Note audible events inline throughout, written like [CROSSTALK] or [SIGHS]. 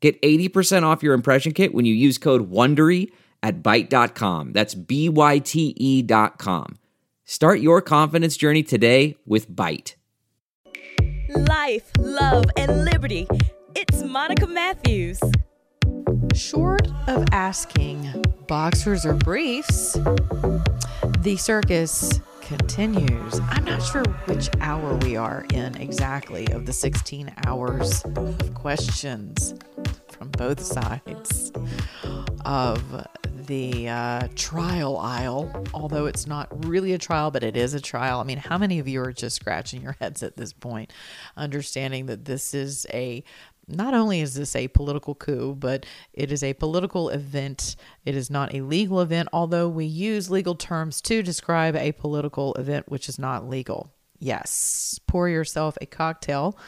Get 80% off your impression kit when you use code WONDERY at Byte.com. That's B-Y-T-E dot com. Start your confidence journey today with Byte. Life, love, and liberty. It's Monica Matthews. Short of asking boxers or briefs, the circus continues. I'm not sure which hour we are in exactly of the 16 hours of questions from both sides of the uh, trial aisle, although it's not really a trial, but it is a trial. I mean, how many of you are just scratching your heads at this point, understanding that this is a not only is this a political coup, but it is a political event. It is not a legal event, although we use legal terms to describe a political event which is not legal. Yes, pour yourself a cocktail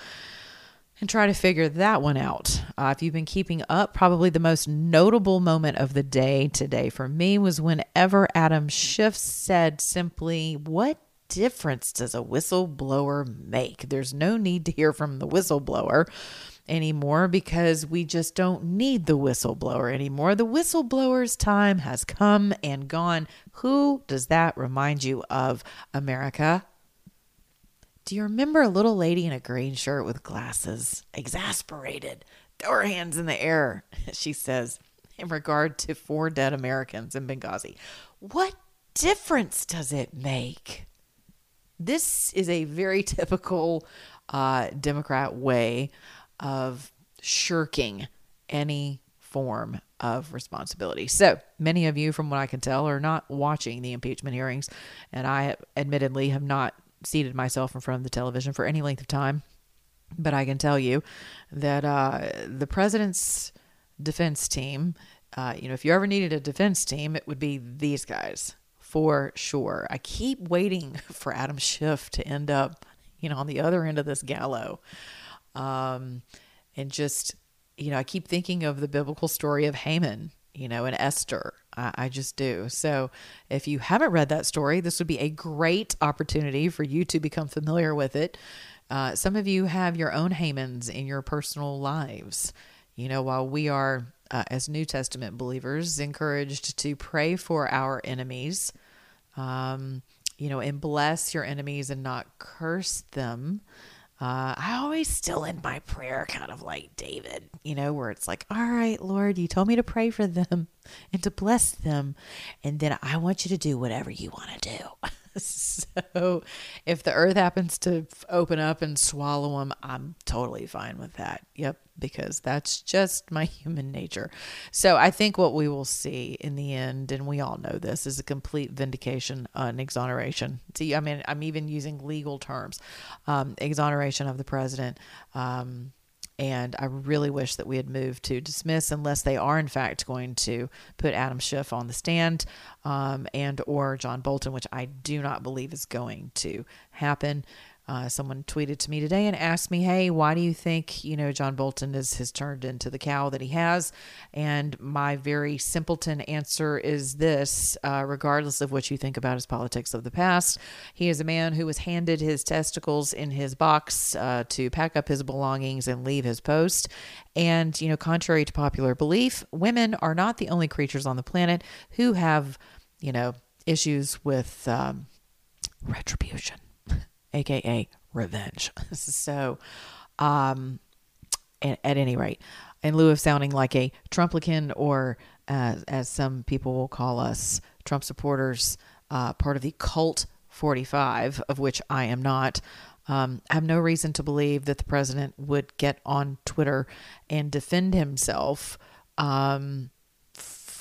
and try to figure that one out. Uh, if you've been keeping up, probably the most notable moment of the day today for me was whenever Adam Schiff said simply, What difference does a whistleblower make? There's no need to hear from the whistleblower anymore because we just don't need the whistleblower anymore. The whistleblower's time has come and gone. Who does that remind you of, America? Do you remember a little lady in a green shirt with glasses, exasperated, throw her hands in the air, [LAUGHS] she says, in regard to four dead Americans in Benghazi? What difference does it make? This is a very [LAUGHS] typical uh, Democrat way of shirking any form of responsibility. So many of you, from what I can tell, are not watching the impeachment hearings, and I admittedly have not seated myself in front of the television for any length of time. But I can tell you that uh, the president's defense team, uh, you know, if you ever needed a defense team, it would be these guys for sure. I keep waiting [LAUGHS] for Adam Schiff to end up, you know, on the other end of this gallow. Um, and just, you know, I keep thinking of the biblical story of Haman, you know, and Esther. I, I just do. So if you haven't read that story, this would be a great opportunity for you to become familiar with it. Uh, some of you have your own Hamans in your personal lives. You know, while we are, uh, as New Testament believers, encouraged to pray for our enemies, um, you know, and bless your enemies and not curse them. Uh, I always still end my prayer kind of like David, you know, where it's like, all right, Lord, you told me to pray for them and to bless them. And then I want you to do whatever you want to do. [LAUGHS] [LAUGHS] so if the earth happens to open up and swallow them, I'm totally fine with that. Yep, because that's just my human nature. So I think what we will see in the end, and we all know this, is a complete vindication and exoneration. See, I mean, I'm even using legal terms um, exoneration of the president. Um, and I really wish that we had moved to dismiss unless they are in fact going to put Adam Schiff on the stand um, and or John Bolton, which I do not believe is going to happen. Uh, someone tweeted to me today and asked me, "Hey, why do you think you know John Bolton is has turned into the cow that he has?" And my very simpleton answer is this: uh, regardless of what you think about his politics of the past, he is a man who was handed his testicles in his box uh, to pack up his belongings and leave his post. And you know, contrary to popular belief, women are not the only creatures on the planet who have you know issues with um, retribution aka revenge. [LAUGHS] so, um, at, at, any rate, in lieu of sounding like a Trumplican or uh, as some people will call us, Trump supporters, uh, part of the cult 45, of which I am not. Um, I have no reason to believe that the president would get on Twitter and defend himself um,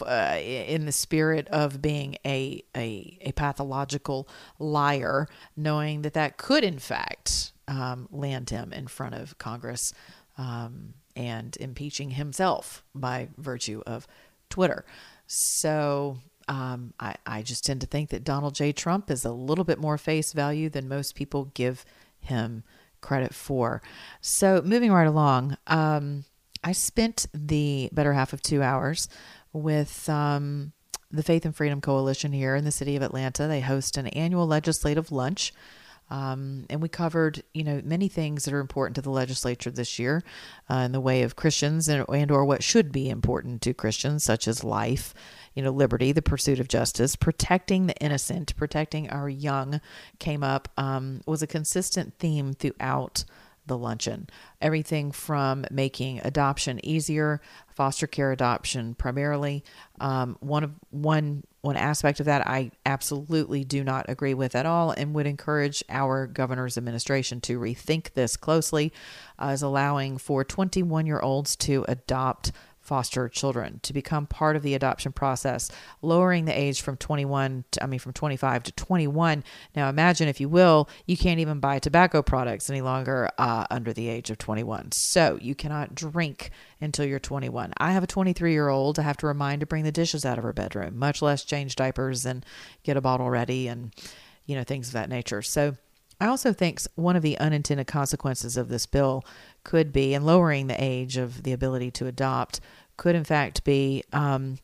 uh, in the spirit of being a, a, a pathological liar, knowing that that could in fact um, land him in front of Congress um, and impeaching himself by virtue of Twitter. So um, I, I just tend to think that Donald J. Trump is a little bit more face value than most people give him credit for. So moving right along, um, I spent the better half of two hours with um, the Faith and Freedom Coalition here in the city of Atlanta. They host an annual legislative lunch. Um, and we covered, you know, many things that are important to the legislature this year, uh, in the way of Christians and, and or what should be important to Christians, such as life, you know, liberty, the pursuit of justice, protecting the innocent, protecting our young, came up um, was a consistent theme throughout the luncheon. Everything from making adoption easier, foster care adoption primarily. Um, one of one one aspect of that I absolutely do not agree with at all, and would encourage our governor's administration to rethink this closely, uh, as allowing for 21 year olds to adopt foster children to become part of the adoption process, lowering the age from 21 to, I mean, from 25 to 21. Now, imagine, if you will, you can't even buy tobacco products any longer uh, under the age of 21. So you cannot drink until you're 21. I have a 23 year old I have to remind to bring the dishes out of her bedroom, much less change diapers and get a bottle ready and, you know, things of that nature. So, I also think one of the unintended consequences of this bill could be, and lowering the age of the ability to adopt, could in fact be um,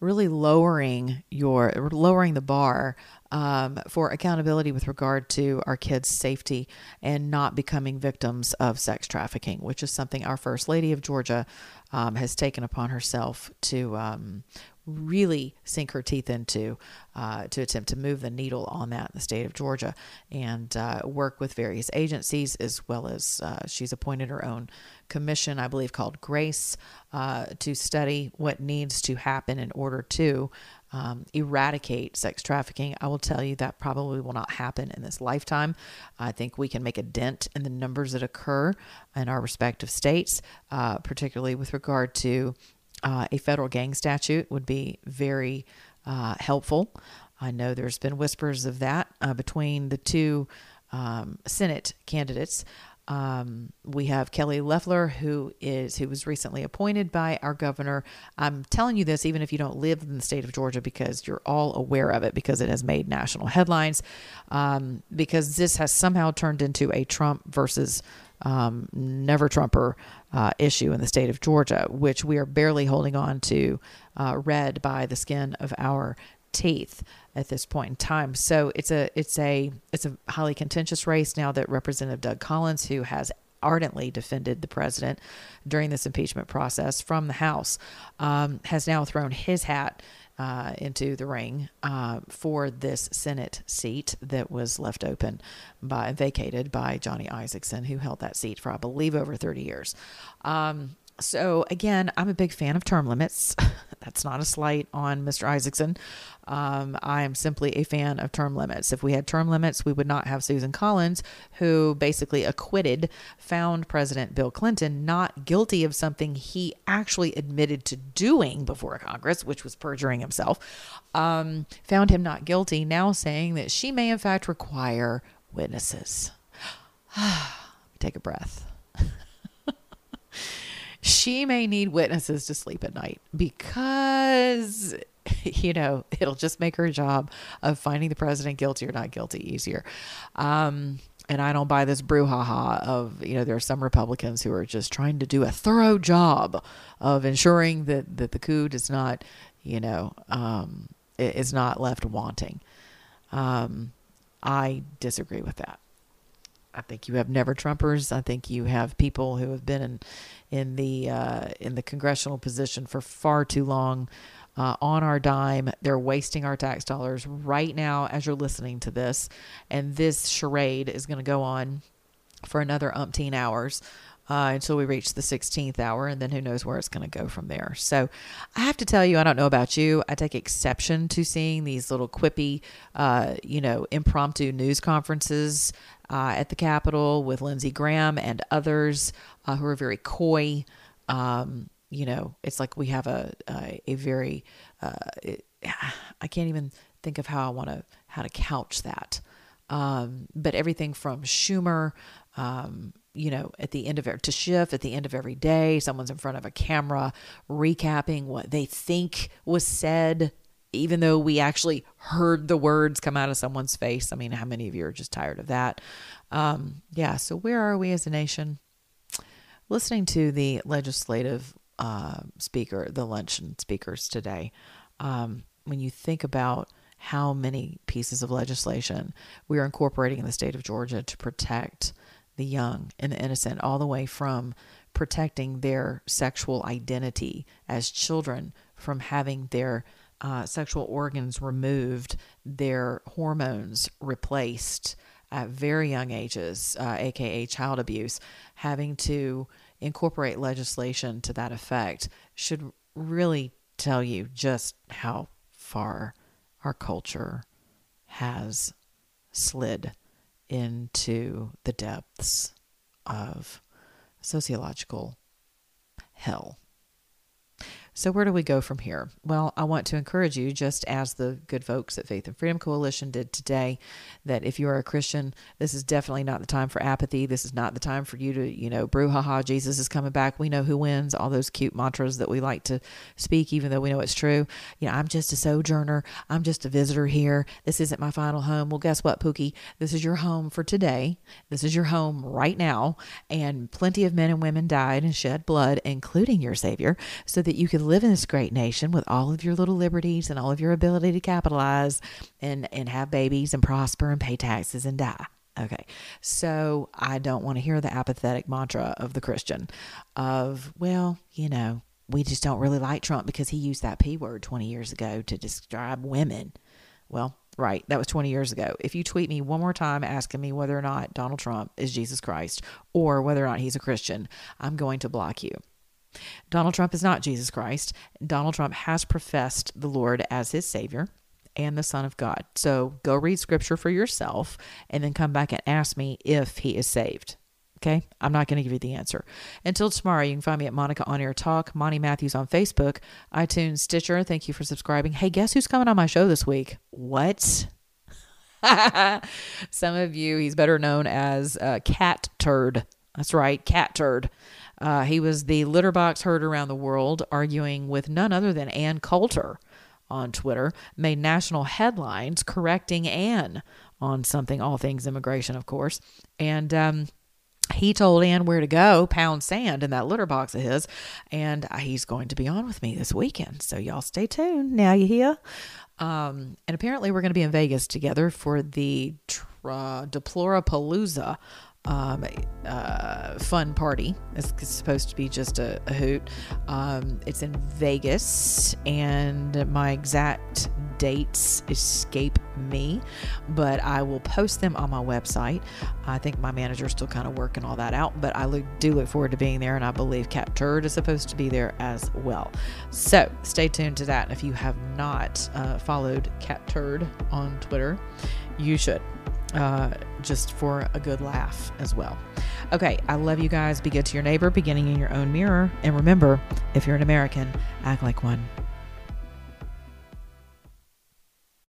really lowering your lowering the bar um, for accountability with regard to our kids' safety and not becoming victims of sex trafficking, which is something our First Lady of Georgia um, has taken upon herself to um, really sink her teeth into uh, to attempt to move the needle on that in the state of Georgia and uh, work with various agencies as well as uh, she's appointed her own commission, I believe called Grace, uh, to study what needs to happen in order to um, eradicate sex trafficking. I will tell you that probably will not happen in this lifetime. I think we can make a dent in the numbers that occur in our respective states, uh, particularly with regard to uh, a federal gang statute would be very uh, helpful. I know there's been whispers of that uh, between the two um, Senate candidates. Um, we have Kelly Loeffler, who is who was recently appointed by our governor. I'm telling you this even if you don't live in the state of Georgia, because you're all aware of it, because it has made national headlines. Um, because this has somehow turned into a Trump versus um, never Trumper uh, issue in the state of Georgia, which we are barely holding on to uh, red by the skin of our teeth at this point in time. So it's a it's a it's a highly contentious race now that Representative Doug Collins, who has ardently defended the president during this impeachment process from the House, um, has now thrown his hat uh, into the ring uh, for this Senate seat that was left open by vacated by Johnny Isakson, who held that seat for I believe over 30 years. Um, so again, I'm a big fan of term limits. [LAUGHS] That's not a slight on Mr. Isakson. Um, I am simply a fan of term limits. If we had term limits, we would not have Susan Collins, who basically acquitted, found President Bill Clinton not guilty of something he actually admitted to doing before Congress, which was perjuring himself. Um, found him not guilty, now saying that she may in fact require witnesses. [SIGHS] Take a breath she may need witnesses to sleep at night because [LAUGHS] you know it'll just make her job of finding the president guilty or not guilty easier um, and I don't buy this brouhaha of you know there are some Republicans who are just trying to do a thorough job of ensuring that that the coup does not you know um, is not left wanting. Um, I disagree with that. I think you have never Trumpers. I think you have people who have been in in the uh, in the congressional position for far too long. Uh, on our dime. They're wasting our tax dollars right now as you're listening to this. And this charade is going to go on for another umpteen hours uh, until we reach the 16th hour. And then who knows where it's going to go from there. So I have to tell you, I don't know about you. I take exception to seeing these little quippy, uh, you know, impromptu news conferences uh, at the Capitol with Lindsey Graham and others uh, who are very coy. Um, you know, it's like we have a a, a very uh, it, I can't even think of how I want to how to couch that. Um, but everything from Schumer, um, you know, at the end of to Schiff at the end of every day, someone's in front of a camera recapping what they think was said, even though we actually heard the words come out of someone's face. I mean, how many of you are just tired of that? Um, yeah, so where are we as a nation? Listening to the legislative uh, speaker, the luncheon speakers today, um, when you think about how many pieces of legislation we are incorporating in the state of Georgia to protect the young and the innocent, all the way from protecting their sexual identity as children from having their uh, sexual organs removed, their hormones replaced at very young ages, uh, aka child abuse, having to incorporate legislation to that effect should really tell you just how far our culture has slid into the depths of sociological hell. So, where do we go from here? Well, I want to encourage you, just as the good folks at Faith and Freedom Coalition did today, that if you are a Christian, this is definitely not the time for apathy. This is not the time for you to, you know, brew ha ha, Jesus is coming back. We know who wins, all those cute mantras that we like to speak, even though we know it's true. You know, I'm just a sojourner. I'm just a visitor here. This isn't my final home. Well, guess what, Pookie? This is your home for today. This is your home right now. And plenty of men and women died and shed blood, including your Savior, so that you could live in this great nation with all of your little liberties and all of your ability to capitalize and, and have babies and prosper and pay taxes and die. Okay. So I don't want to hear the apathetic mantra of the Christian of, well, you know, we just don't really like Trump because he used that P word 20 years ago to describe women. Well, right. That was 20 years ago. If you tweet me one more time asking me whether or not Donald Trump is Jesus Christ or whether or not he's a Christian, I'm going to block you. Donald Trump is not Jesus Christ. Donald Trump has professed the Lord as his Savior and the Son of God. So go read scripture for yourself and then come back and ask me if he is saved. Okay, I'm not going to give you the answer. Until tomorrow, you can find me at Monica On Air Talk, Monty Matthews on Facebook, iTunes, Stitcher. Thank you for subscribing. Hey, guess who's coming on my show this week? What? [LAUGHS] Some of you, he's better known as uh, Cat Turd. That's right, Cat Turd. Uh, he was the litter box heard around the world, arguing with none other than Ann Coulter on Twitter, made national headlines correcting Ann on something, all things immigration, of course. And um, he told Ann where to go, pound sand in that litter box of his, and he's going to be on with me this weekend. So y'all stay tuned. Now you hear. Um, and apparently we're going to be in Vegas together for the Deplorapalooza um, uh, fun party. It's, supposed to be just a, a hoot. Um, it's in Vegas, and my exact dates escape me, but I will post them on my website. I think my manager's still kind of working all that out, but I look, do look forward to being there, and I believe Cat Turd is supposed to be there as well. So stay tuned to that. If you have not uh, followed Cat Turd on Twitter, you should uh, just for a good laugh as well. Okay, I love you guys. Be good to your neighbor, beginning in your own mirror. And remember, if you're an American, act like one.